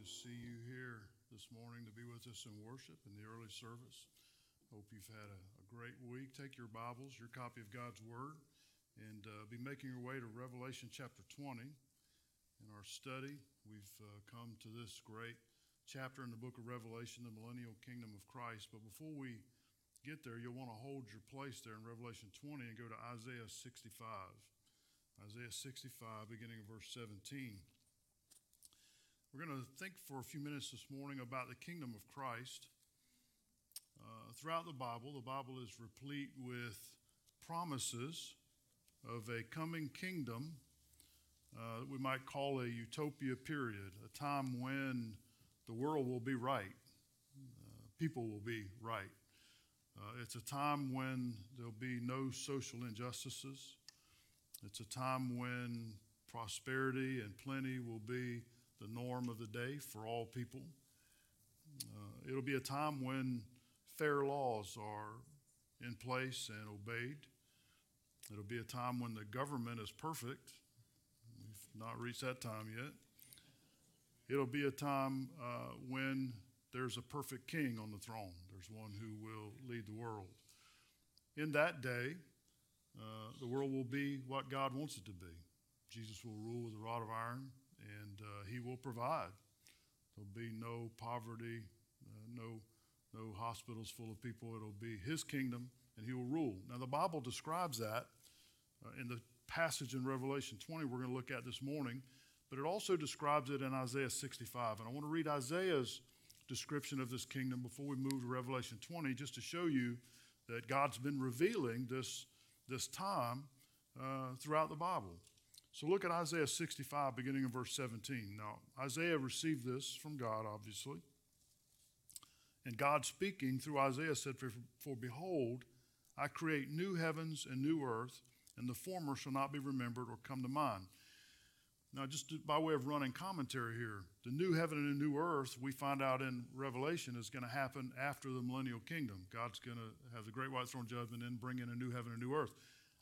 to see you here this morning to be with us in worship in the early service. Hope you've had a, a great week. Take your Bibles, your copy of God's Word, and uh, be making your way to Revelation chapter 20. In our study, we've uh, come to this great chapter in the book of Revelation, the millennial kingdom of Christ. But before we get there, you'll want to hold your place there in Revelation 20 and go to Isaiah 65. Isaiah 65, beginning of verse 17. We're going to think for a few minutes this morning about the kingdom of Christ. Uh, throughout the Bible, the Bible is replete with promises of a coming kingdom uh, that we might call a utopia period, a time when the world will be right, uh, people will be right. Uh, it's a time when there'll be no social injustices. It's a time when prosperity and plenty will be the norm of the day for all people. Uh, it'll be a time when fair laws are in place and obeyed. It'll be a time when the government is perfect. We've not reached that time yet. It'll be a time uh, when there's a perfect king on the throne. There's one who will lead the world. In that day, uh, the world will be what God wants it to be. Jesus will rule with a rod of iron and uh, He will provide. There'll be no poverty, uh, no no hospitals full of people. It'll be His kingdom, and He will rule. Now, the Bible describes that uh, in the passage in Revelation 20 we're going to look at this morning, but it also describes it in Isaiah 65. And I want to read Isaiah's description of this kingdom before we move to Revelation 20, just to show you that God's been revealing this, this time uh, throughout the Bible. So look at Isaiah 65, beginning in verse 17. Now, Isaiah received this from God, obviously. And God speaking through Isaiah said, For, for behold, I create new heavens and new earth, and the former shall not be remembered or come to mind. Now, just by way of running commentary here, the new heaven and the new earth we find out in Revelation is going to happen after the millennial kingdom. God's going to have the great white throne judgment and bring in a new heaven and a new earth.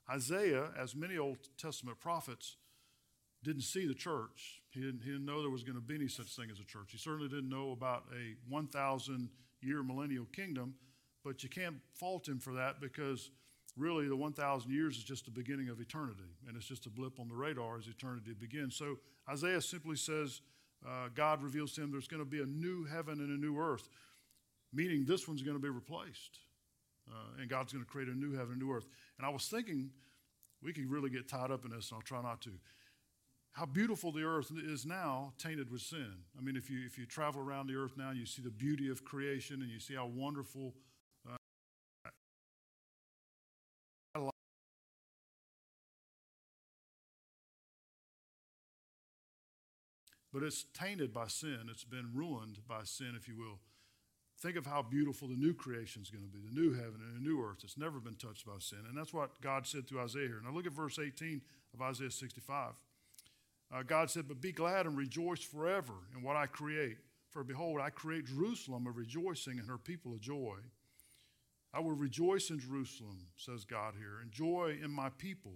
Isaiah, as many Old Testament prophets, didn't see the church. He didn't, he didn't know there was going to be any such thing as a church. He certainly didn't know about a 1,000 year millennial kingdom, but you can't fault him for that because really the 1,000 years is just the beginning of eternity, and it's just a blip on the radar as eternity begins. So Isaiah simply says, uh, God reveals to him there's going to be a new heaven and a new earth, meaning this one's going to be replaced. Uh, and God's going to create a new heaven and new earth. And I was thinking we could really get tied up in this, and I'll try not to. How beautiful the earth is now, tainted with sin. I mean, if you if you travel around the earth now, you see the beauty of creation, and you see how wonderful. Uh, but it's tainted by sin. It's been ruined by sin, if you will. Think of how beautiful the new creation is going to be, the new heaven and the new earth. It's never been touched by sin. And that's what God said through Isaiah here. Now look at verse 18 of Isaiah 65. Uh, God said, But be glad and rejoice forever in what I create. For behold, I create Jerusalem a rejoicing and her people a joy. I will rejoice in Jerusalem, says God here, and joy in my people.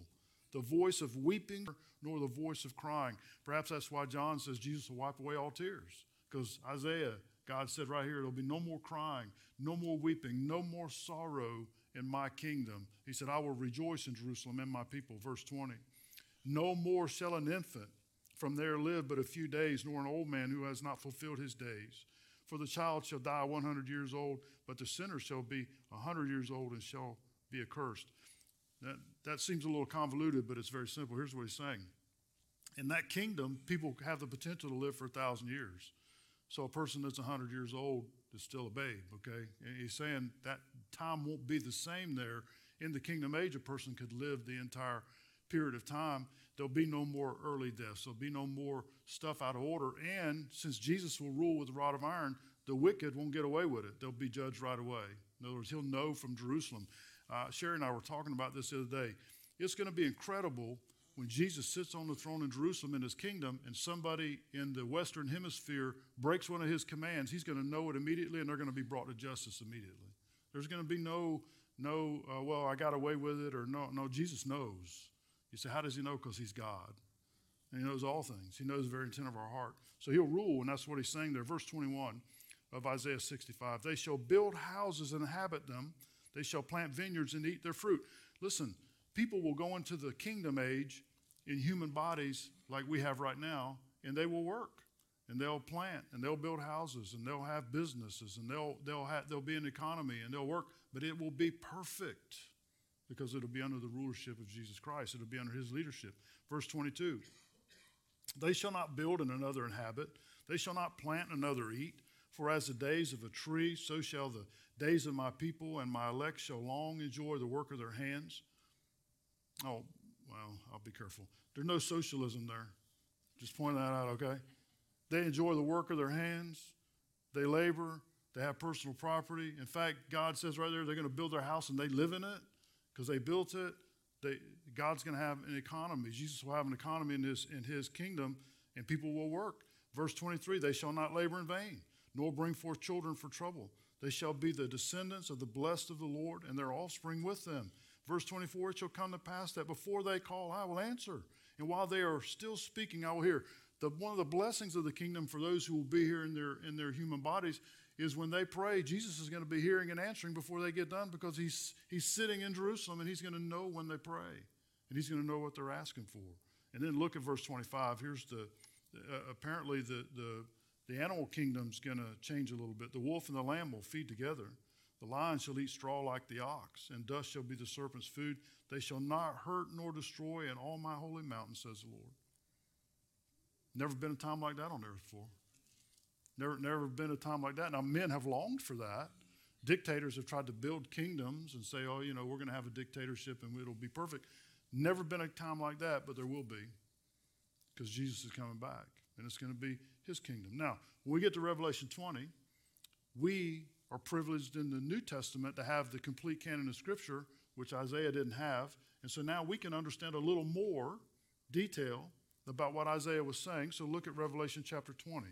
The voice of weeping, nor the voice of crying. Perhaps that's why John says Jesus will wipe away all tears. Because Isaiah God said right here, there'll be no more crying, no more weeping, no more sorrow in my kingdom. He said, I will rejoice in Jerusalem and my people. Verse 20. No more shall an infant from there live but a few days, nor an old man who has not fulfilled his days. For the child shall die 100 years old, but the sinner shall be 100 years old and shall be accursed. That, that seems a little convoluted, but it's very simple. Here's what he's saying. In that kingdom, people have the potential to live for a thousand years. So a person that's 100 years old is still a babe, okay? And he's saying that time won't be the same there. In the kingdom age, a person could live the entire period of time. There'll be no more early deaths. There'll be no more stuff out of order. And since Jesus will rule with a rod of iron, the wicked won't get away with it. They'll be judged right away. In other words, he'll know from Jerusalem. Uh, Sherry and I were talking about this the other day. It's going to be incredible when Jesus sits on the throne in Jerusalem in his kingdom and somebody in the Western Hemisphere breaks one of his commands, he's going to know it immediately and they're going to be brought to justice immediately. There's going to be no, no, uh, well, I got away with it or no, no, Jesus knows. You say, how does he know? Because he's God. and He knows all things. He knows the very intent of our heart. So He'll rule, and that's what He's saying there. Verse 21 of Isaiah 65 They shall build houses and inhabit them, they shall plant vineyards and eat their fruit. Listen, people will go into the kingdom age in human bodies like we have right now, and they will work and they'll plant and they'll build houses and they'll have businesses and they'll they'll have there'll be an economy and they'll work, but it will be perfect because it'll be under the rulership of Jesus Christ. It'll be under his leadership. Verse 22. They shall not build and another inhabit. They shall not plant and another eat. For as the days of a tree, so shall the days of my people, and my elect shall long enjoy the work of their hands. Oh, well, I'll be careful. There's no socialism there. Just point that out, okay? They enjoy the work of their hands. They labor. They have personal property. In fact, God says right there they're going to build their house and they live in it because they built it. They, God's going to have an economy. Jesus will have an economy in his, in his kingdom, and people will work. Verse 23 They shall not labor in vain, nor bring forth children for trouble. They shall be the descendants of the blessed of the Lord, and their offspring with them. Verse 24 It shall come to pass that before they call, I will answer. And while they are still speaking, I will hear. The, one of the blessings of the kingdom for those who will be here in their, in their human bodies is when they pray, Jesus is going to be hearing and answering before they get done because he's, he's sitting in Jerusalem and he's going to know when they pray and he's going to know what they're asking for. And then look at verse 25. Here's the, uh, apparently the, the, the animal kingdom's going to change a little bit. The wolf and the lamb will feed together. The lion shall eat straw like the ox, and dust shall be the serpent's food. They shall not hurt nor destroy in all my holy mountain, says the Lord. Never been a time like that on earth before. Never, never been a time like that. Now, men have longed for that. Dictators have tried to build kingdoms and say, oh, you know, we're going to have a dictatorship and it'll be perfect. Never been a time like that, but there will be because Jesus is coming back and it's going to be his kingdom. Now, when we get to Revelation 20, we are privileged in the New Testament to have the complete canon of Scripture, which Isaiah didn't have. And so now we can understand a little more detail about what Isaiah was saying. So look at Revelation chapter 20.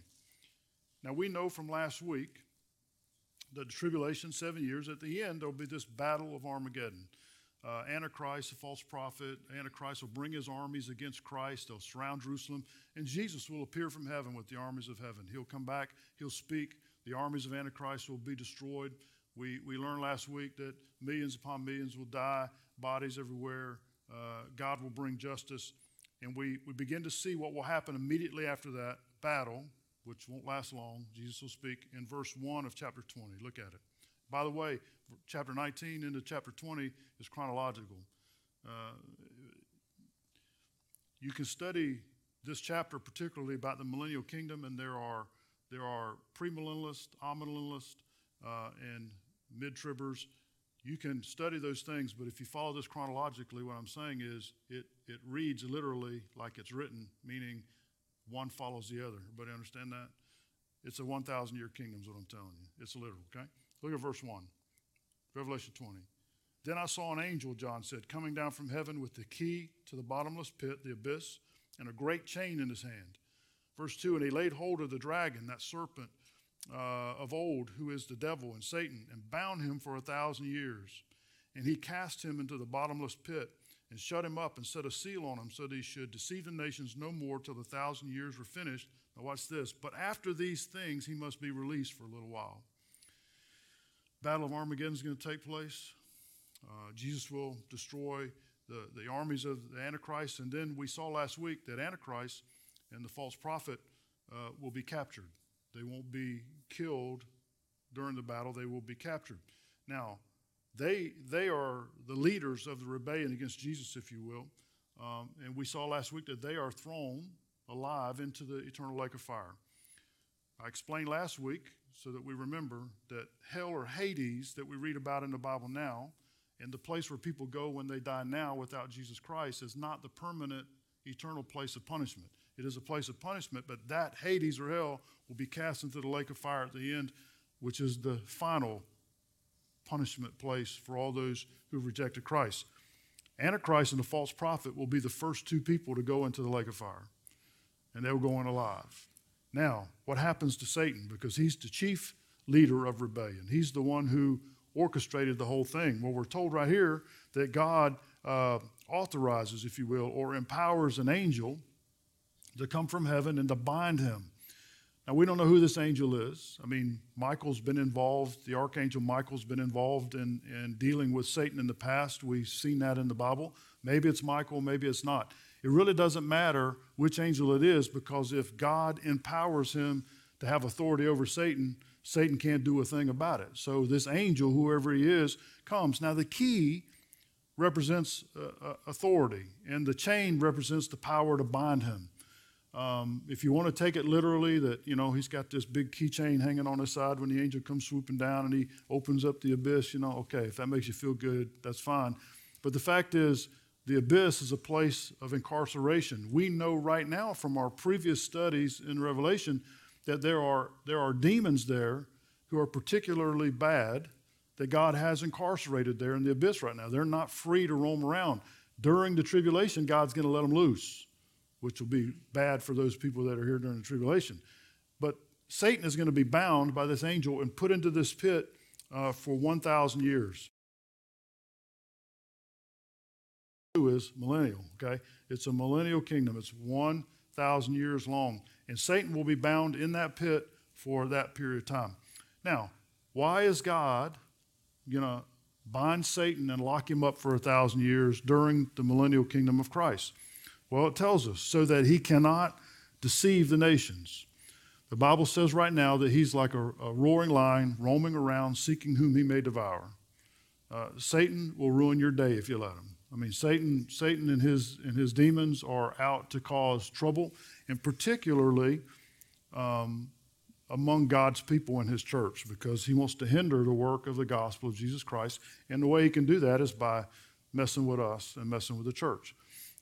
Now we know from last week that the tribulation, seven years, at the end, there'll be this battle of Armageddon. Uh, Antichrist, a false prophet, Antichrist will bring his armies against Christ. They'll surround Jerusalem, and Jesus will appear from heaven with the armies of heaven. He'll come back, he'll speak. The armies of Antichrist will be destroyed. We, we learned last week that millions upon millions will die, bodies everywhere. Uh, God will bring justice. And we, we begin to see what will happen immediately after that battle, which won't last long. Jesus will speak in verse 1 of chapter 20. Look at it. By the way, chapter 19 into chapter 20 is chronological. Uh, you can study this chapter particularly about the millennial kingdom, and there are there are premillennialists, amillennialists, uh, and mid-tribbers. You can study those things, but if you follow this chronologically, what I'm saying is it, it reads literally like it's written, meaning one follows the other. Everybody understand that? It's a 1,000 year kingdom, is what I'm telling you. It's literal, okay? Look at verse 1, Revelation 20. Then I saw an angel, John said, coming down from heaven with the key to the bottomless pit, the abyss, and a great chain in his hand. Verse 2 And he laid hold of the dragon, that serpent uh, of old, who is the devil and Satan, and bound him for a thousand years. And he cast him into the bottomless pit and shut him up and set a seal on him so that he should deceive the nations no more till the thousand years were finished. Now, watch this. But after these things, he must be released for a little while. Battle of Armageddon is going to take place. Uh, Jesus will destroy the, the armies of the Antichrist. And then we saw last week that Antichrist and the false prophet uh, will be captured. They won't be killed during the battle, they will be captured. Now, they, they are the leaders of the rebellion against Jesus, if you will. Um, and we saw last week that they are thrown alive into the eternal lake of fire. I explained last week so that we remember that hell or Hades that we read about in the Bible now, and the place where people go when they die now without Jesus Christ, is not the permanent eternal place of punishment. It is a place of punishment, but that Hades or hell will be cast into the lake of fire at the end, which is the final punishment place for all those who rejected Christ. Antichrist and the false prophet will be the first two people to go into the lake of fire, and they'll go in alive. Now, what happens to Satan? Because he's the chief leader of rebellion, he's the one who orchestrated the whole thing. Well, we're told right here that God uh, authorizes, if you will, or empowers an angel to come from heaven and to bind him. Now, we don't know who this angel is. I mean, Michael's been involved, the archangel Michael's been involved in, in dealing with Satan in the past. We've seen that in the Bible. Maybe it's Michael, maybe it's not. It really doesn't matter which angel it is because if God empowers him to have authority over Satan, Satan can't do a thing about it. So this angel, whoever he is, comes. Now, the key represents uh, uh authority, and the chain represents the power to bind him. Um, if you want to take it literally, that you know he's got this big keychain hanging on his side when the angel comes swooping down and he opens up the abyss, you know, okay, if that makes you feel good, that's fine. But the fact is, the abyss is a place of incarceration. We know right now from our previous studies in Revelation that there are there are demons there who are particularly bad that God has incarcerated there in the abyss right now. They're not free to roam around. During the tribulation, God's going to let them loose which will be bad for those people that are here during the tribulation. But Satan is going to be bound by this angel and put into this pit uh, for 1,000 years. Is millennial, okay? It's a millennial kingdom. It's 1,000 years long. And Satan will be bound in that pit for that period of time. Now, why is God going to bind Satan and lock him up for a thousand years during the millennial kingdom of Christ? Well, it tells us so that he cannot deceive the nations. The Bible says right now that he's like a, a roaring lion roaming around seeking whom he may devour. Uh, Satan will ruin your day if you let him. I mean, Satan, Satan and his and his demons are out to cause trouble, and particularly um, among God's people in His church, because he wants to hinder the work of the gospel of Jesus Christ. And the way he can do that is by messing with us and messing with the church.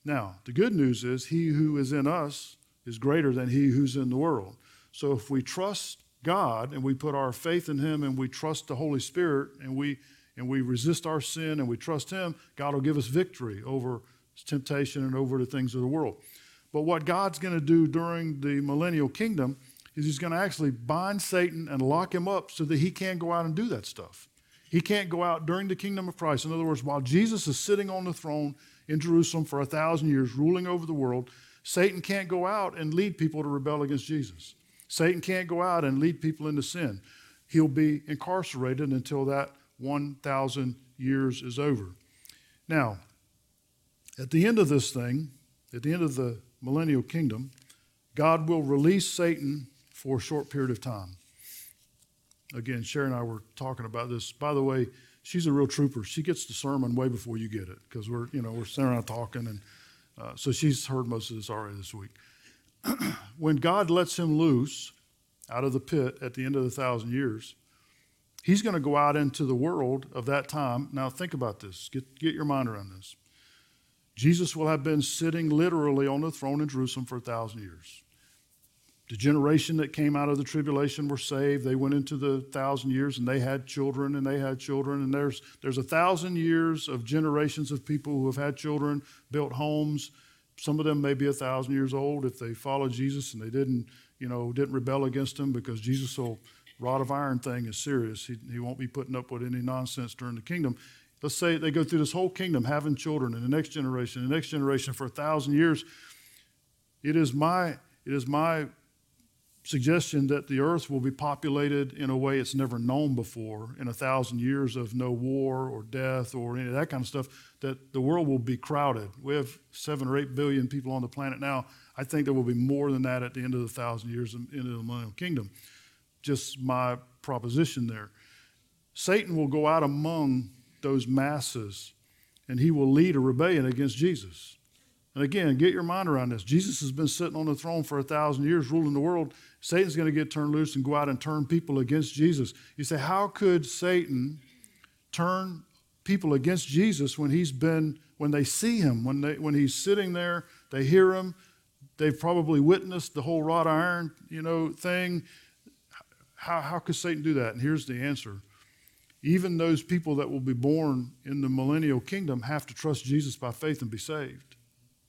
Now, the good news is he who is in us is greater than he who's in the world. So if we trust God and we put our faith in him and we trust the Holy Spirit and we and we resist our sin and we trust him, God will give us victory over temptation and over the things of the world. But what God's going to do during the millennial kingdom is he's going to actually bind Satan and lock him up so that he can't go out and do that stuff. He can't go out during the kingdom of Christ. In other words, while Jesus is sitting on the throne in Jerusalem for a thousand years, ruling over the world, Satan can't go out and lead people to rebel against Jesus. Satan can't go out and lead people into sin. He'll be incarcerated until that 1,000 years is over. Now, at the end of this thing, at the end of the millennial kingdom, God will release Satan for a short period of time. Again, Sherry and I were talking about this. By the way, she's a real trooper. She gets the sermon way before you get it because we're, you know, we're sitting around talking. And uh, so she's heard most of this already this week. when God lets him loose out of the pit at the end of the thousand years, he's going to go out into the world of that time. Now, think about this. Get, get your mind around this. Jesus will have been sitting literally on the throne in Jerusalem for a thousand years. The generation that came out of the tribulation were saved. They went into the thousand years and they had children and they had children. And there's, there's a thousand years of generations of people who have had children, built homes. Some of them may be a thousand years old if they followed Jesus and they didn't, you know, didn't rebel against him because Jesus will, rod of iron thing is serious. He, he won't be putting up with any nonsense during the kingdom. Let's say they go through this whole kingdom having children and the next generation, the next generation for a thousand years. It is my, it is my suggestion that the earth will be populated in a way it's never known before in a thousand years of no war or death or any of that kind of stuff, that the world will be crowded. We have seven or eight billion people on the planet now. I think there will be more than that at the end of the thousand years into the millennial kingdom. Just my proposition there. Satan will go out among those masses and he will lead a rebellion against Jesus. And again, get your mind around this. Jesus has been sitting on the throne for a thousand years, ruling the world. Satan's going to get turned loose and go out and turn people against Jesus. You say, how could Satan turn people against Jesus when he's been, when they see him, when, they, when he's sitting there, they hear him, they've probably witnessed the whole wrought iron, you know, thing. How, how could Satan do that? And here's the answer. Even those people that will be born in the millennial kingdom have to trust Jesus by faith and be saved.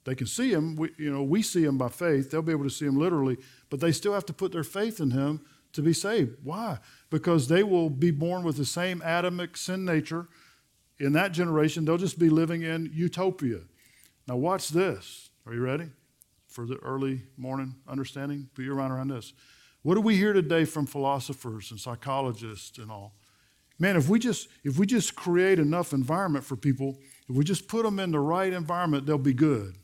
They can see him. We, you know, we see him by faith. They'll be able to see him literally, but they still have to put their faith in him to be saved. Why? Because they will be born with the same Adamic sin nature. In that generation, they'll just be living in utopia. Now, watch this. Are you ready? for the early morning understanding? Put your mind around this. What do we hear today from philosophers and psychologists and all? Man, if we just if we just create enough environment for people, if we just put them in the right environment, they'll be good.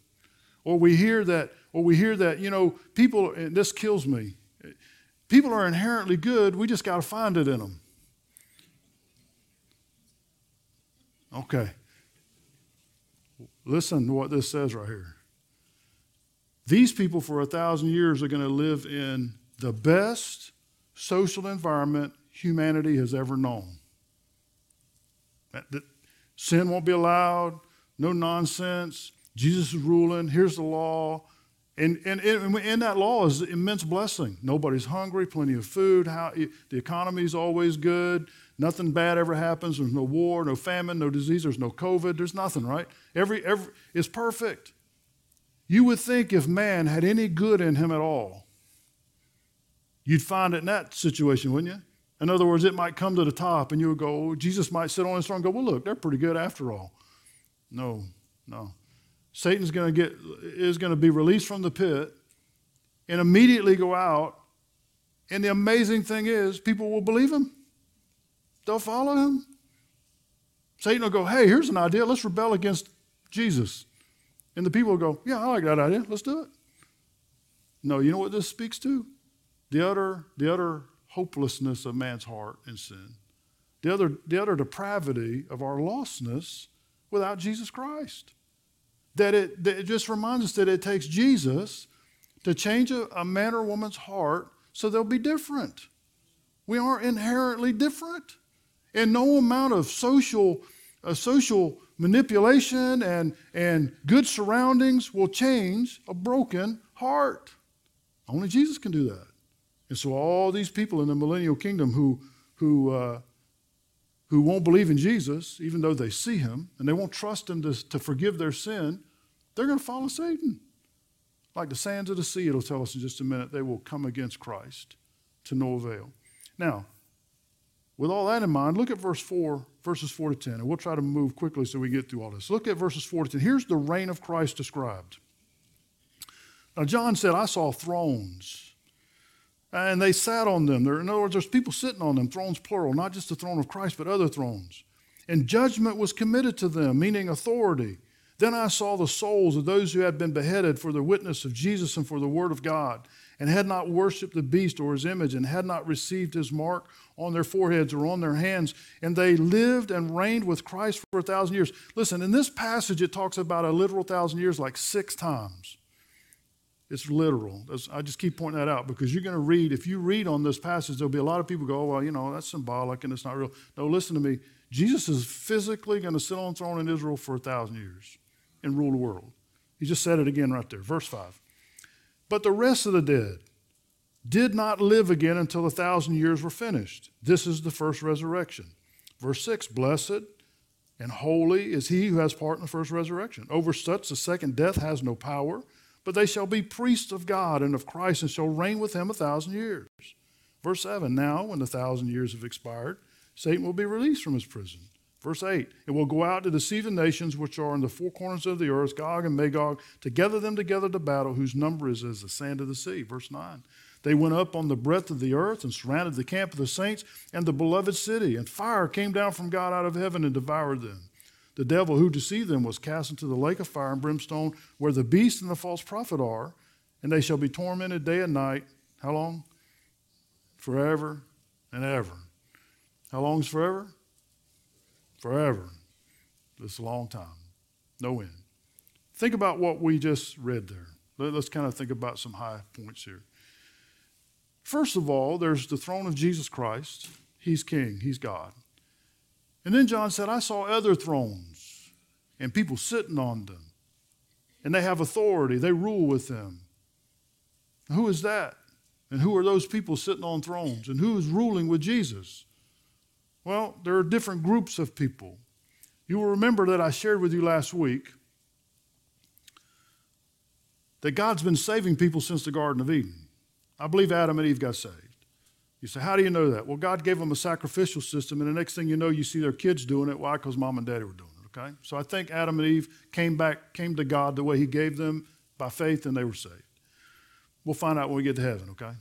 Or we hear that, or we hear that, you know, people, and this kills me. People are inherently good, we just got to find it in them. Okay. Listen to what this says right here. These people for a thousand years are going to live in the best social environment humanity has ever known. Sin won't be allowed, no nonsense. Jesus is ruling, here's the law. And, and, and in that law is immense blessing. Nobody's hungry, plenty of food, how, the economy is always good, nothing bad ever happens. There's no war, no famine, no disease, there's no COVID, there's nothing, right? Every, every, it's perfect. You would think if man had any good in him at all, you'd find it in that situation, wouldn't you? In other words, it might come to the top and you would go, oh, Jesus might sit on his throne and go, well, look, they're pretty good after all. No, no. Satan's going to get is going to be released from the pit and immediately go out. And the amazing thing is, people will believe him. They'll follow him. Satan will go, hey, here's an idea. Let's rebel against Jesus. And the people will go, yeah, I like that idea. Let's do it. No, you know what this speaks to? The utter, the utter hopelessness of man's heart in sin. The other, the utter depravity of our lostness without Jesus Christ that it, that it just reminds us that it takes Jesus to change a, a man or woman's heart so they'll be different. We are inherently different. And no amount of social, uh, social manipulation and, and good surroundings will change a broken heart. Only Jesus can do that. And so all these people in the millennial kingdom who, who uh, who won't believe in Jesus, even though they see him, and they won't trust him to, to forgive their sin, they're going to follow Satan. Like the sands of the sea, it'll tell us in just a minute, they will come against Christ to no avail. Now, with all that in mind, look at verse 4, verses 4 to 10, and we'll try to move quickly so we get through all this. Look at verses 4 to 10. Here's the reign of Christ described. Now, John said, I saw thrones and they sat on them. There, in other words, there's people sitting on them, thrones plural, not just the throne of Christ, but other thrones. And judgment was committed to them, meaning authority. Then I saw the souls of those who had been beheaded for the witness of Jesus and for the word of God, and had not worshiped the beast or his image, and had not received his mark on their foreheads or on their hands. And they lived and reigned with Christ for a thousand years. Listen, in this passage, it talks about a literal thousand years like six times. It's literal. I just keep pointing that out because you're going to read, if you read on this passage, there'll be a lot of people go, oh, well, you know, that's symbolic and it's not real. No, listen to me. Jesus is physically going to sit on the throne in Israel for a thousand years and rule the world. He just said it again right there, verse 5. But the rest of the dead did not live again until a thousand years were finished. This is the first resurrection. Verse 6 Blessed and holy is he who has part in the first resurrection. Over such the second death has no power but they shall be priests of God and of Christ and shall reign with him a thousand years. Verse 7 Now, when the thousand years have expired, Satan will be released from his prison. Verse 8 It will go out to deceive the nations which are in the four corners of the earth, Gog and Magog, to gather them together to battle, whose number is as the sand of the sea. Verse 9 They went up on the breadth of the earth and surrounded the camp of the saints and the beloved city, and fire came down from God out of heaven and devoured them. The devil who deceived them was cast into the lake of fire and brimstone, where the beast and the false prophet are, and they shall be tormented day and night. How long? Forever and ever. How long is forever? Forever. A long time. No end. Think about what we just read there. Let's kind of think about some high points here. First of all, there's the throne of Jesus Christ. He's king, he's God. And then John said, I saw other thrones and people sitting on them. And they have authority, they rule with them. Who is that? And who are those people sitting on thrones? And who is ruling with Jesus? Well, there are different groups of people. You will remember that I shared with you last week that God's been saving people since the Garden of Eden. I believe Adam and Eve got saved. You say, How do you know that? Well, God gave them a sacrificial system, and the next thing you know, you see their kids doing it. Why? Because mom and daddy were doing it, okay? So I think Adam and Eve came back, came to God the way He gave them by faith, and they were saved. We'll find out when we get to heaven, okay?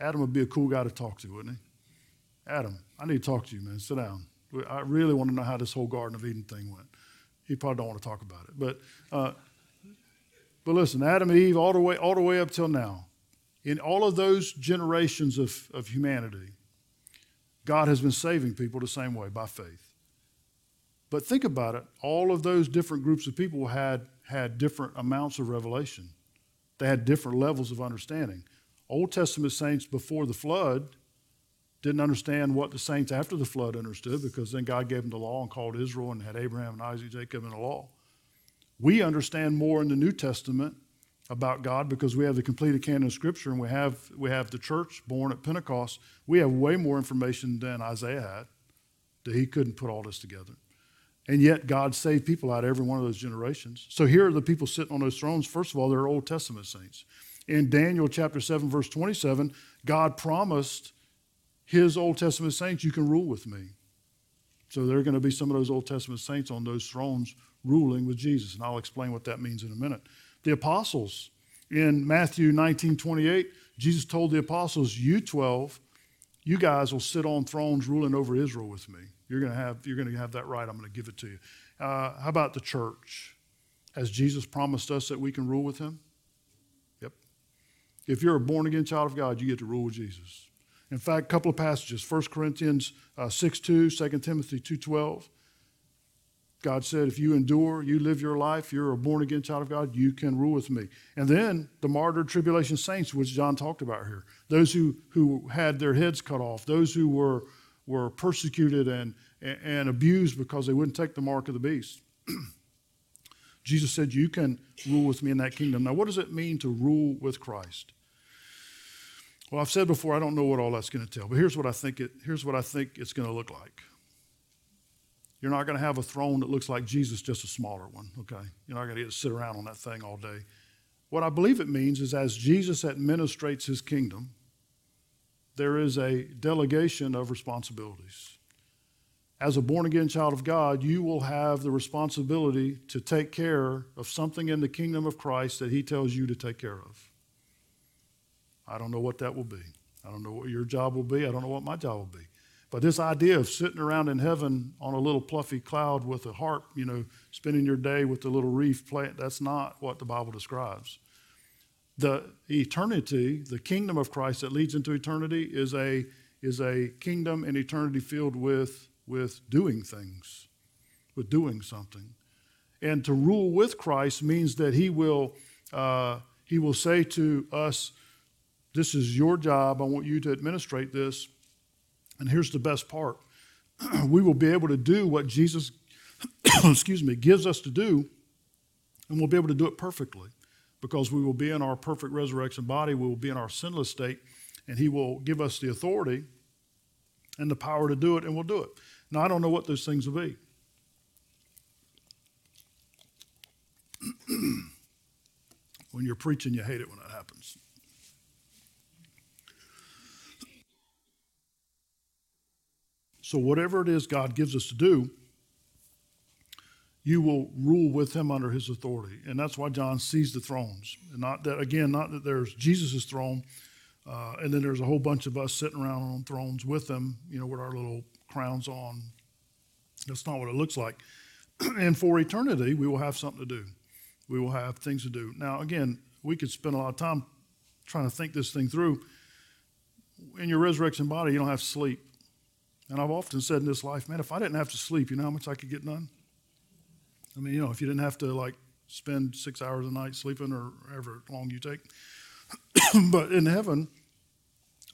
Adam would be a cool guy to talk to, wouldn't he? Adam, I need to talk to you, man. Sit down. I really want to know how this whole Garden of Eden thing went. He probably don't want to talk about it, but uh, but listen, Adam and Eve, all the way all the way up till now, in all of those generations of, of humanity, God has been saving people the same way by faith. But think about it, all of those different groups of people had had different amounts of revelation. They had different levels of understanding. Old Testament saints before the flood didn't understand what the saints after the flood understood because then God gave them the law and called Israel and had Abraham and Isaac, Jacob in the law. We understand more in the New Testament about God because we have the completed canon of Scripture and we have, we have the church born at Pentecost. We have way more information than Isaiah had that he couldn't put all this together. And yet God saved people out of every one of those generations. So here are the people sitting on those thrones. First of all, they're Old Testament saints. In Daniel chapter 7, verse 27, God promised his Old Testament saints, you can rule with me. So there are going to be some of those Old Testament saints on those thrones ruling with Jesus. And I'll explain what that means in a minute. The apostles, in Matthew 19, 28, Jesus told the apostles, You 12, you guys will sit on thrones ruling over Israel with me. You're going to have, you're going to have that right. I'm going to give it to you. Uh, how about the church? Has Jesus promised us that we can rule with him? Yep. If you're a born again child of God, you get to rule with Jesus. In fact, a couple of passages 1 Corinthians uh, 6 2, 2 Timothy 2 12. God said, if you endure, you live your life, you're a born again child of God, you can rule with me. And then the martyred tribulation saints, which John talked about here, those who, who had their heads cut off, those who were, were persecuted and, and abused because they wouldn't take the mark of the beast. Jesus said, You can rule with me in that kingdom. Now, what does it mean to rule with Christ? Well, I've said before, I don't know what all that's going to tell, but here's what I think it, here's what I think it's going to look like. You're not going to have a throne that looks like Jesus, just a smaller one, okay? You're not going to get to sit around on that thing all day. What I believe it means is as Jesus administrates his kingdom, there is a delegation of responsibilities. As a born again child of God, you will have the responsibility to take care of something in the kingdom of Christ that he tells you to take care of. I don't know what that will be. I don't know what your job will be. I don't know what my job will be. But this idea of sitting around in heaven on a little fluffy cloud with a harp, you know, spending your day with the little reef plant, that's not what the Bible describes. The eternity, the kingdom of Christ that leads into eternity, is a, is a kingdom in eternity filled with, with doing things, with doing something. And to rule with Christ means that he will, uh, he will say to us, this is your job. I want you to administrate this. And here's the best part we will be able to do what Jesus, excuse me, gives us to do, and we'll be able to do it perfectly because we will be in our perfect resurrection body, we will be in our sinless state, and He will give us the authority and the power to do it, and we'll do it. Now, I don't know what those things will be. when you're preaching, you hate it when that happens. So, whatever it is God gives us to do, you will rule with him under his authority. And that's why John sees the thrones. And not that, again, not that there's Jesus' throne, uh, and then there's a whole bunch of us sitting around on thrones with them, you know, with our little crowns on. That's not what it looks like. and for eternity, we will have something to do. We will have things to do. Now, again, we could spend a lot of time trying to think this thing through. In your resurrection body, you don't have sleep. And I've often said in this life, man, if I didn't have to sleep, you know how much I could get done? I mean, you know, if you didn't have to like spend six hours a night sleeping or however long you take. but in heaven,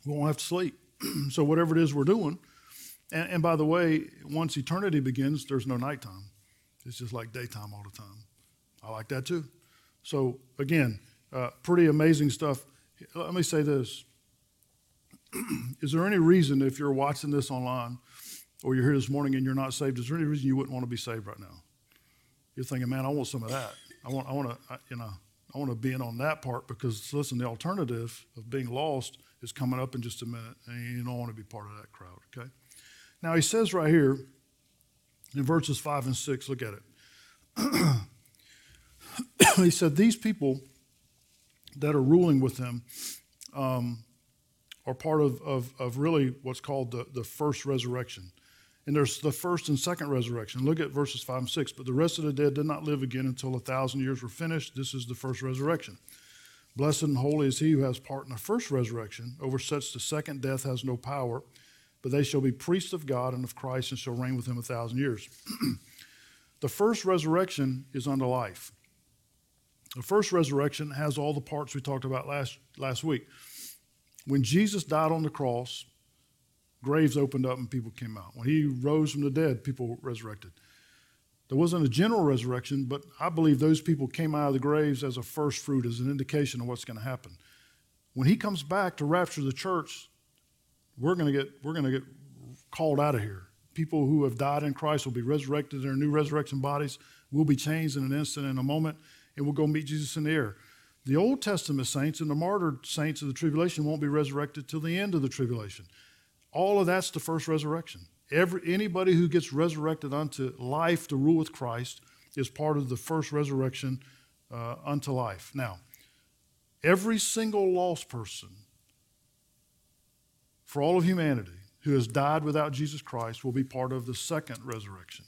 we won't have to sleep. so whatever it is we're doing, and, and, by the way, once eternity begins, there's no nighttime. It's just like daytime all the time. I like that too. So again, uh, pretty amazing stuff. Let me say this is there any reason if you're watching this online or you're here this morning and you're not saved, is there any reason you wouldn't want to be saved right now? You're thinking, man, I want some of that. I want, I want to, you know, I want to be in on that part because listen, the alternative of being lost is coming up in just a minute, and you don't want to be part of that crowd. Okay. Now he says right here in verses five and six, look at it. he said, These people that are ruling with him um, are part of, of, of really what's called the, the first resurrection. And there's the first and second resurrection. Look at verses 5 and 6. But the rest of the dead did not live again until a thousand years were finished. This is the first resurrection. Blessed and holy is he who has part in the first resurrection. Over such the second death has no power, but they shall be priests of God and of Christ and shall reign with him a thousand years. the first resurrection is unto life. The first resurrection has all the parts we talked about last, last week. When Jesus died on the cross, graves opened up and people came out. When he rose from the dead, people resurrected. There wasn't a general resurrection, but I believe those people came out of the graves as a first fruit, as an indication of what's going to happen. When he comes back to rapture the church, we're going to get we're going to get called out of here. People who have died in Christ will be resurrected in their new resurrection bodies. We'll be changed in an instant, in a moment, and we'll go meet Jesus in the air. The Old Testament saints and the martyred saints of the tribulation won't be resurrected till the end of the tribulation. All of that's the first resurrection. Every, anybody who gets resurrected unto life to rule with Christ is part of the first resurrection uh, unto life. Now, every single lost person for all of humanity who has died without Jesus Christ will be part of the second resurrection.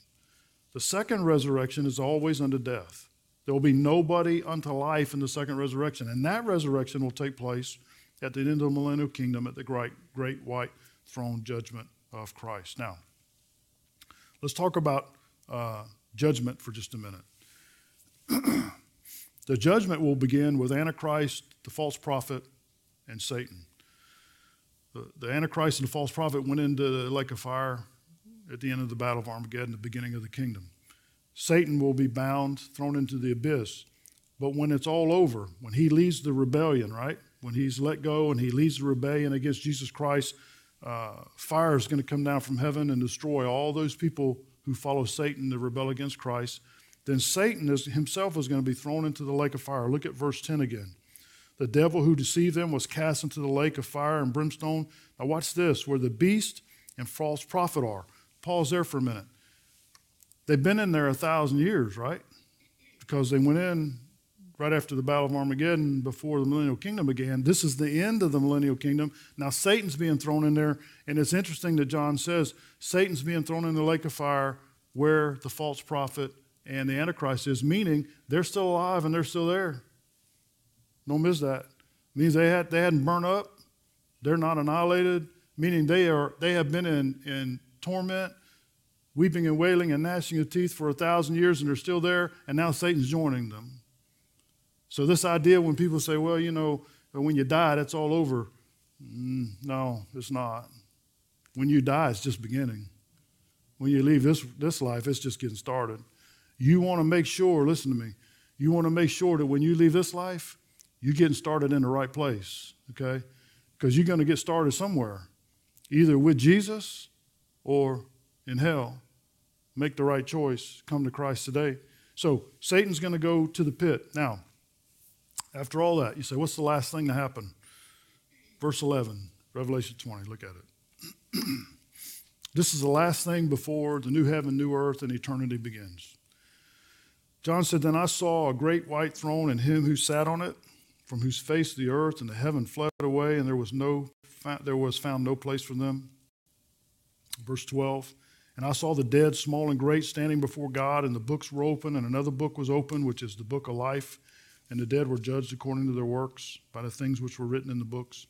The second resurrection is always unto death. There will be nobody unto life in the second resurrection. And that resurrection will take place at the end of the millennial kingdom at the great, great white throne judgment of Christ. Now, let's talk about uh, judgment for just a minute. the judgment will begin with Antichrist, the false prophet, and Satan. The, the Antichrist and the false prophet went into the lake of fire at the end of the battle of Armageddon, the beginning of the kingdom. Satan will be bound, thrown into the abyss. But when it's all over, when he leads the rebellion, right? When he's let go and he leads the rebellion against Jesus Christ, uh, fire is going to come down from heaven and destroy all those people who follow Satan to rebel against Christ. Then Satan is, himself is going to be thrown into the lake of fire. Look at verse 10 again. The devil who deceived them was cast into the lake of fire and brimstone. Now, watch this where the beast and false prophet are. Pause there for a minute. They've been in there a thousand years, right? Because they went in right after the Battle of Armageddon before the millennial kingdom began. This is the end of the millennial kingdom. Now Satan's being thrown in there, and it's interesting that John says Satan's being thrown in the lake of fire where the false prophet and the Antichrist is, meaning they're still alive and they're still there. Don't miss that. It means they had they hadn't burned up, they're not annihilated, meaning they are they have been in, in torment weeping and wailing and gnashing of teeth for a thousand years, and they're still there, and now Satan's joining them. So, this idea when people say, well, you know, when you die, that's all over. Mm, no, it's not. When you die, it's just beginning. When you leave this, this life, it's just getting started. You want to make sure, listen to me, you want to make sure that when you leave this life, you're getting started in the right place, okay? Because you're going to get started somewhere, either with Jesus or in hell make the right choice, come to Christ today. So Satan's going to go to the pit. Now, after all that, you say, what's the last thing to happen? Verse 11, Revelation 20, look at it. this is the last thing before the new heaven, new earth, and eternity begins. John said, Then I saw a great white throne and him who sat on it, from whose face the earth and the heaven fled away, and there was no there was found no place for them. Verse 12. And I saw the dead, small and great, standing before God, and the books were open, and another book was open, which is the book of life. And the dead were judged according to their works by the things which were written in the books.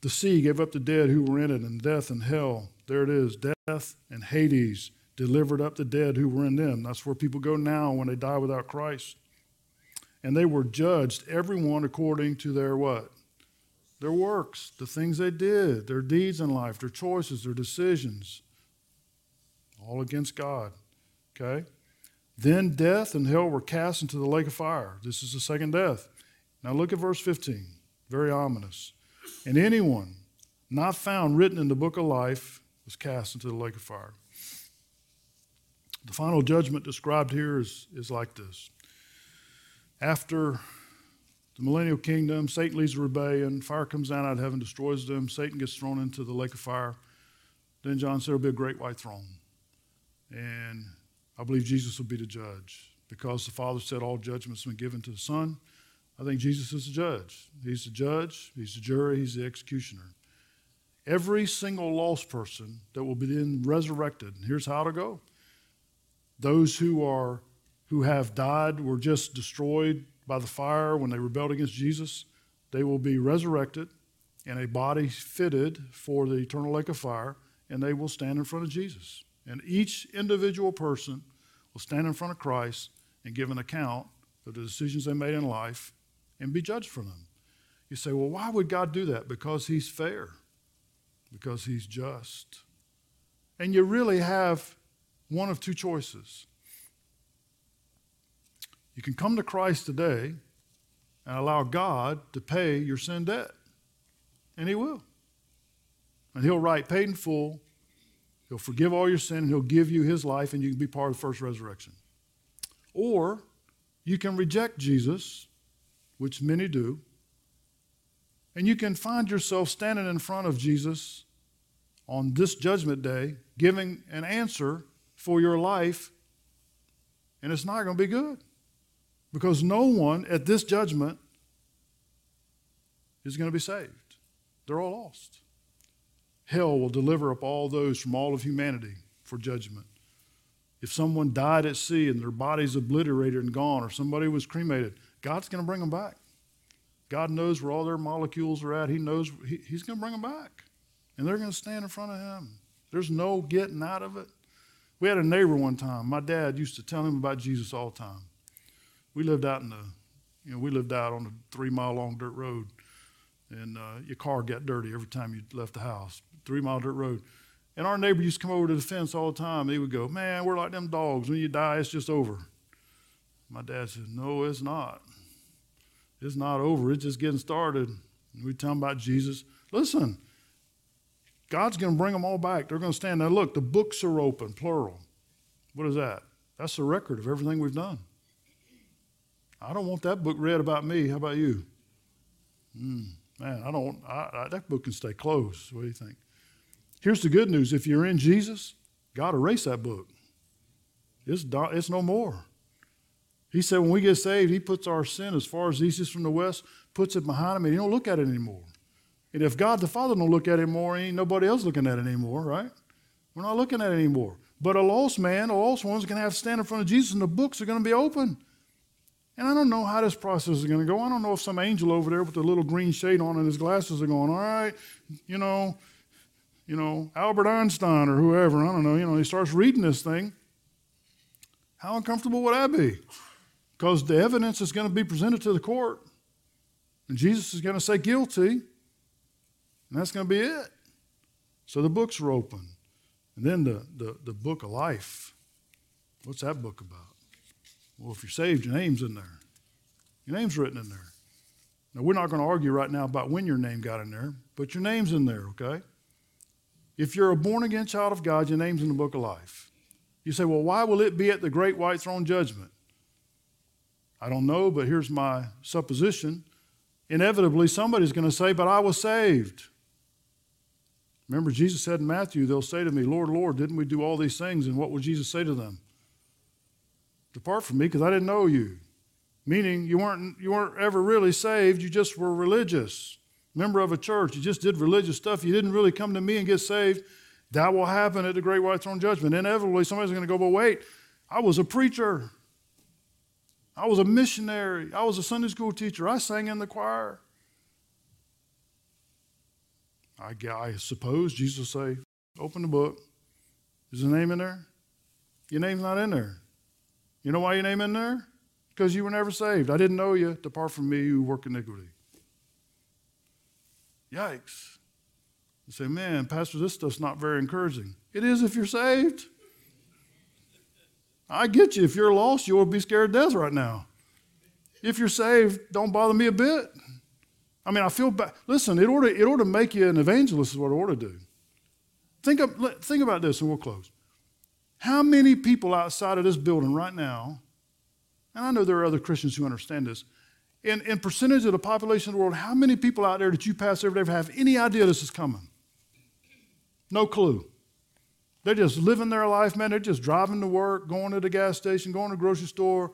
The sea gave up the dead who were in it, and death and hell, there it is, death and Hades delivered up the dead who were in them. That's where people go now when they die without Christ. And they were judged, everyone according to their what? Their works, the things they did, their deeds in life, their choices, their decisions all against God. Okay? Then death and hell were cast into the lake of fire. This is the second death. Now look at verse 15. Very ominous. And anyone not found written in the book of life was cast into the lake of fire. The final judgment described here is, is like this. After the millennial kingdom, Satan leads a rebellion, fire comes down out of heaven, destroys them, Satan gets thrown into the lake of fire. Then John said there'll be a great white throne. And I believe Jesus will be the judge because the Father said all judgments have been given to the Son. I think Jesus is the judge. He's the judge, he's the jury, he's the executioner. Every single lost person that will be then resurrected, here's how to go. Those who are who have died were just destroyed by the fire when they rebelled against Jesus, they will be resurrected in a body fitted for the eternal lake of fire, and they will stand in front of Jesus. And each individual person will stand in front of Christ and give an account of the decisions they made in life and be judged for them. You say, well, why would God do that? Because He's fair, because He's just. And you really have one of two choices. You can come to Christ today and allow God to pay your sin debt, and He will. And He'll write paid in full. He'll forgive all your sin, and He'll give you His life, and you can be part of the first resurrection. Or you can reject Jesus which many do, and you can find yourself standing in front of Jesus on this judgment day, giving an answer for your life, and it's not going to be good. Because no one at this judgment is going to be saved. They're all lost. Hell will deliver up all those from all of humanity for judgment. If someone died at sea and their body's obliterated and gone, or somebody was cremated, God's going to bring them back. God knows where all their molecules are at. He knows he, He's going to bring them back. And they're going to stand in front of Him. There's no getting out of it. We had a neighbor one time. My dad used to tell him about Jesus all the time. We lived out in the, you know, we lived out on a three mile long dirt road. And uh, your car got dirty every time you left the house. Three mile dirt road. And our neighbor used to come over to the fence all the time. He would go, Man, we're like them dogs. When you die, it's just over. My dad said, No, it's not. It's not over. It's just getting started. We tell them about Jesus. Listen, God's going to bring them all back. They're going to stand there. Look, the books are open, plural. What is that? That's the record of everything we've done. I don't want that book read about me. How about you? Mm, man, I don't. I, I, that book can stay closed. What do you think? Here's the good news: if you're in Jesus, God erased that book. It's, it's no more. He said when we get saved, He puts our sin as far as east is from the west, puts it behind Him, and He don't look at it anymore. And if God the Father don't look at it anymore, ain't nobody else looking at it anymore, right? We're not looking at it anymore. But a lost man, a lost one's going to have to stand in front of Jesus, and the books are going to be open. And I don't know how this process is going to go. I don't know if some angel over there with the little green shade on and his glasses are going, all right, you know, you know, Albert Einstein or whoever, I don't know, you know, he starts reading this thing. How uncomfortable would that be? Because the evidence is going to be presented to the court. And Jesus is going to say guilty. And that's going to be it. So the books are open. And then the, the, the book of life. What's that book about? Well, if you're saved, your name's in there. Your name's written in there. Now, we're not going to argue right now about when your name got in there, but your name's in there, okay? If you're a born again child of God, your name's in the book of life. You say, well, why will it be at the great white throne judgment? I don't know, but here's my supposition. Inevitably, somebody's going to say, But I was saved. Remember, Jesus said in Matthew, They'll say to me, Lord, Lord, didn't we do all these things? And what would Jesus say to them? Depart from me, because I didn't know you. Meaning, you weren't, you weren't ever really saved, you just were religious. Member of a church, you just did religious stuff. You didn't really come to me and get saved. That will happen at the great white throne judgment. Inevitably, somebody's going to go, But wait, I was a preacher. I was a missionary. I was a Sunday school teacher. I sang in the choir. I, I suppose Jesus say, open the book. Is the name in there? Your name's not in there. You know why your name in there? Because you were never saved. I didn't know you. Depart from me, you work iniquity. Yikes. You say, man, Pastor, this stuff's not very encouraging. It is if you're saved. I get you. If you're lost, you will be scared to death right now. If you're saved, don't bother me a bit. I mean, I feel bad. Listen, it ought, to, ought to make you an evangelist, is what it ought to do. Think, of, think about this and we'll close. How many people outside of this building right now, and I know there are other Christians who understand this, in, in percentage of the population of the world, how many people out there that you pass every day have any idea this is coming? No clue. They're just living their life, man. They're just driving to work, going to the gas station, going to the grocery store,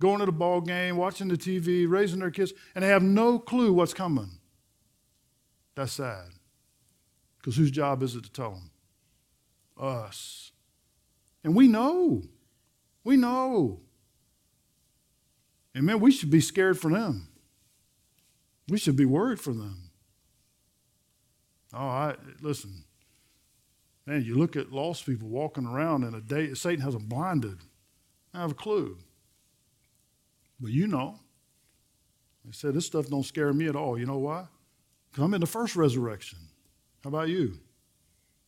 going to the ball game, watching the TV, raising their kids, and they have no clue what's coming. That's sad. Because whose job is it to tell them? Us. And we know. We know. And man, we should be scared for them. We should be worried for them. Oh, I listen. Man, you look at lost people walking around in a day, Satan has them blinded. I have a clue. But you know. They said, this stuff don't scare me at all. You know why? Because I'm in the first resurrection. How about you?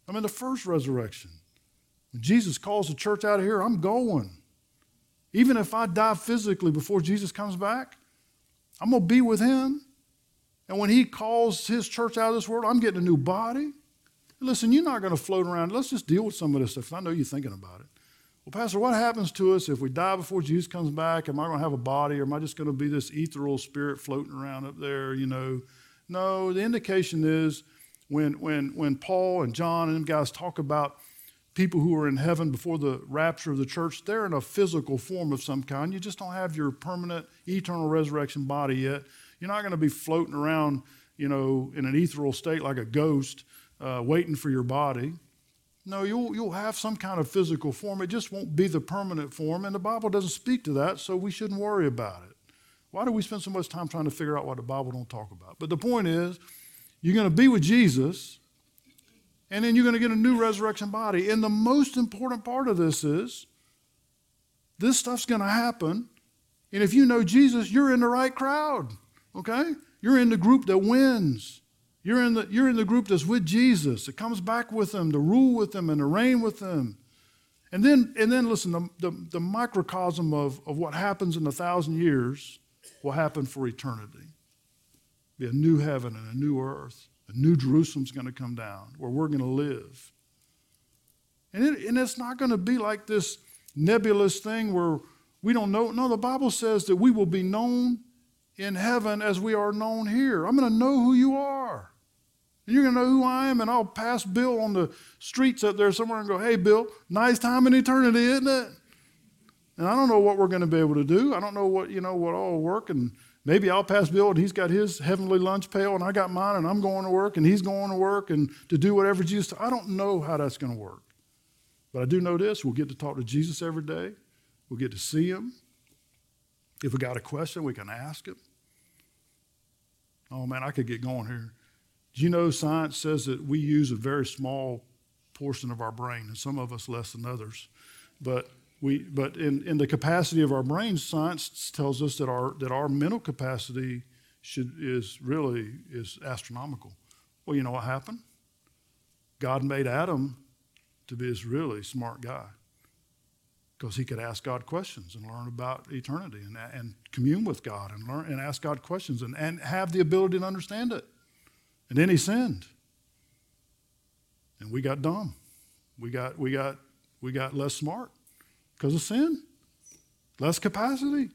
I'm in the first resurrection. When Jesus calls the church out of here, I'm going. Even if I die physically before Jesus comes back, I'm going to be with him. And when he calls his church out of this world, I'm getting a new body. Listen, you're not going to float around. Let's just deal with some of this stuff. I know you're thinking about it. Well, Pastor, what happens to us if we die before Jesus comes back? Am I going to have a body or am I just going to be this ethereal spirit floating around up there, you know? No, the indication is when, when, when Paul and John and them guys talk about people who are in heaven before the rapture of the church, they're in a physical form of some kind. You just don't have your permanent, eternal resurrection body yet. You're not going to be floating around, you know, in an ethereal state like a ghost, uh, waiting for your body. No, you'll, you'll have some kind of physical form. It just won't be the permanent form, and the Bible doesn't speak to that, so we shouldn't worry about it. Why do we spend so much time trying to figure out what the Bible don't talk about? But the point is, you're going to be with Jesus, and then you're going to get a new resurrection body. And the most important part of this is this stuff's going to happen. And if you know Jesus, you're in the right crowd, okay? You're in the group that wins. You're in the, you're in the group that's with Jesus. It comes back with him to rule with him and to reign with him. And then, and then listen, the, the, the microcosm of, of what happens in a thousand years will happen for eternity. Be a new heaven and a new earth. New Jerusalem's going to come down where we're going to live. And, it, and it's not going to be like this nebulous thing where we don't know. No, the Bible says that we will be known in heaven as we are known here. I'm going to know who you are. And you're going to know who I am, and I'll pass Bill on the streets up there somewhere and go, hey, Bill, nice time in eternity, isn't it? And I don't know what we're going to be able to do. I don't know what, you know, what all work. And maybe I'll pass Bill and he's got his heavenly lunch pail and I got mine and I'm going to work and he's going to work and to do whatever Jesus. I don't know how that's going to work. But I do know this we'll get to talk to Jesus every day, we'll get to see him. If we got a question, we can ask him. Oh man, I could get going here. Do you know science says that we use a very small portion of our brain, and some of us less than others. But we, but in, in the capacity of our brains, science tells us that our that our mental capacity should is really is astronomical. Well, you know what happened? God made Adam to be this really smart guy because he could ask God questions and learn about eternity and, and commune with God and learn and ask God questions and, and have the ability to understand it. And then he sinned. And we got dumb. We got, we got, we got less smart because of sin, less capacity.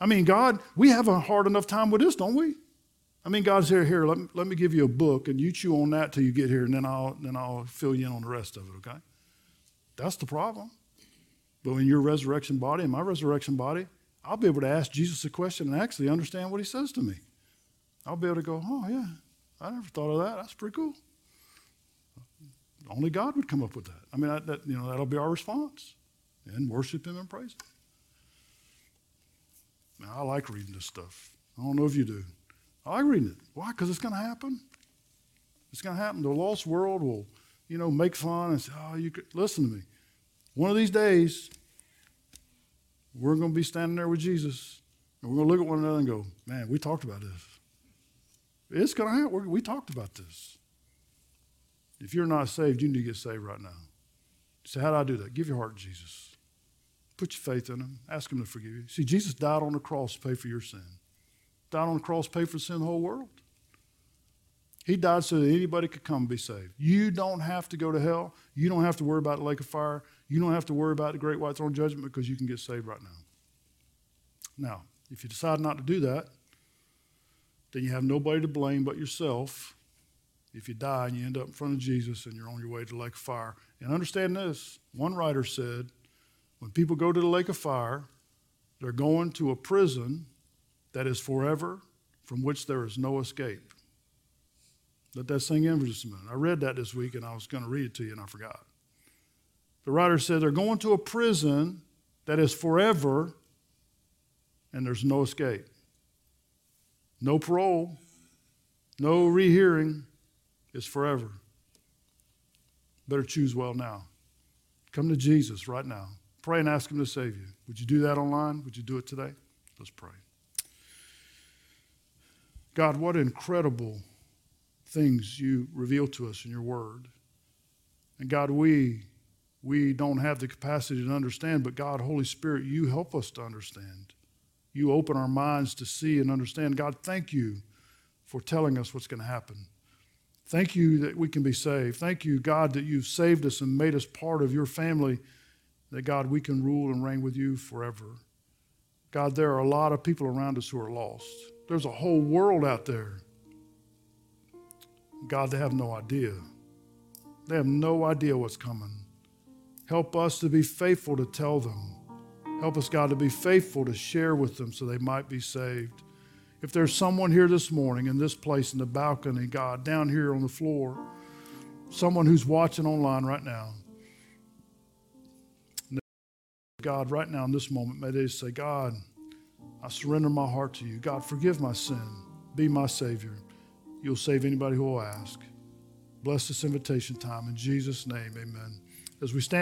I mean, God, we have a hard enough time with this, don't we? I mean, God's here, here, let me, let me give you a book and you chew on that till you get here and then I'll, then I'll fill you in on the rest of it, okay? That's the problem. But in your resurrection body and my resurrection body, I'll be able to ask Jesus a question and actually understand what he says to me. I'll be able to go, oh, yeah, I never thought of that. That's pretty cool. Only God would come up with that. I mean, that, that, you know, that'll be our response, and worship Him and praise Him. Now, I like reading this stuff. I don't know if you do. I like reading it. Why? Because it's going to happen. It's going to happen. The lost world will, you know, make fun and say, "Oh, you could listen to me." One of these days, we're going to be standing there with Jesus, and we're going to look at one another and go, "Man, we talked about this." It's going to happen. We talked about this. If you're not saved, you need to get saved right now. So, how do I do that? Give your heart to Jesus. Put your faith in Him. Ask Him to forgive you. See, Jesus died on the cross to pay for your sin. Died on the cross to pay for the sin of the whole world. He died so that anybody could come and be saved. You don't have to go to hell. You don't have to worry about the lake of fire. You don't have to worry about the great white throne judgment because you can get saved right now. Now, if you decide not to do that, then you have nobody to blame but yourself if you die and you end up in front of Jesus and you're on your way to the lake of fire. And understand this one writer said, when people go to the lake of fire, They're going to a prison that is forever, from which there is no escape. Let that sink in for just a minute. I read that this week and I was going to read it to you and I forgot. The writer said they're going to a prison that is forever and there's no escape. No parole, no rehearing, it's forever. Better choose well now. Come to Jesus right now. Pray and ask Him to save you. Would you do that online? Would you do it today? Let's pray. God, what incredible things you reveal to us in your word. And God, we we don't have the capacity to understand, but God, Holy Spirit, you help us to understand. You open our minds to see and understand. God, thank you for telling us what's going to happen. Thank you that we can be saved. Thank you, God, that you've saved us and made us part of your family, that God, we can rule and reign with you forever. God, there are a lot of people around us who are lost. There's a whole world out there. God, they have no idea. They have no idea what's coming. Help us to be faithful to tell them. Help us, God, to be faithful to share with them so they might be saved. If there's someone here this morning in this place in the balcony, God, down here on the floor, someone who's watching online right now, God, right now in this moment, may they say, God, I surrender my heart to you. God, forgive my sin. Be my Savior. You'll save anybody who will ask. Bless this invitation time. In Jesus' name, amen. As we stand,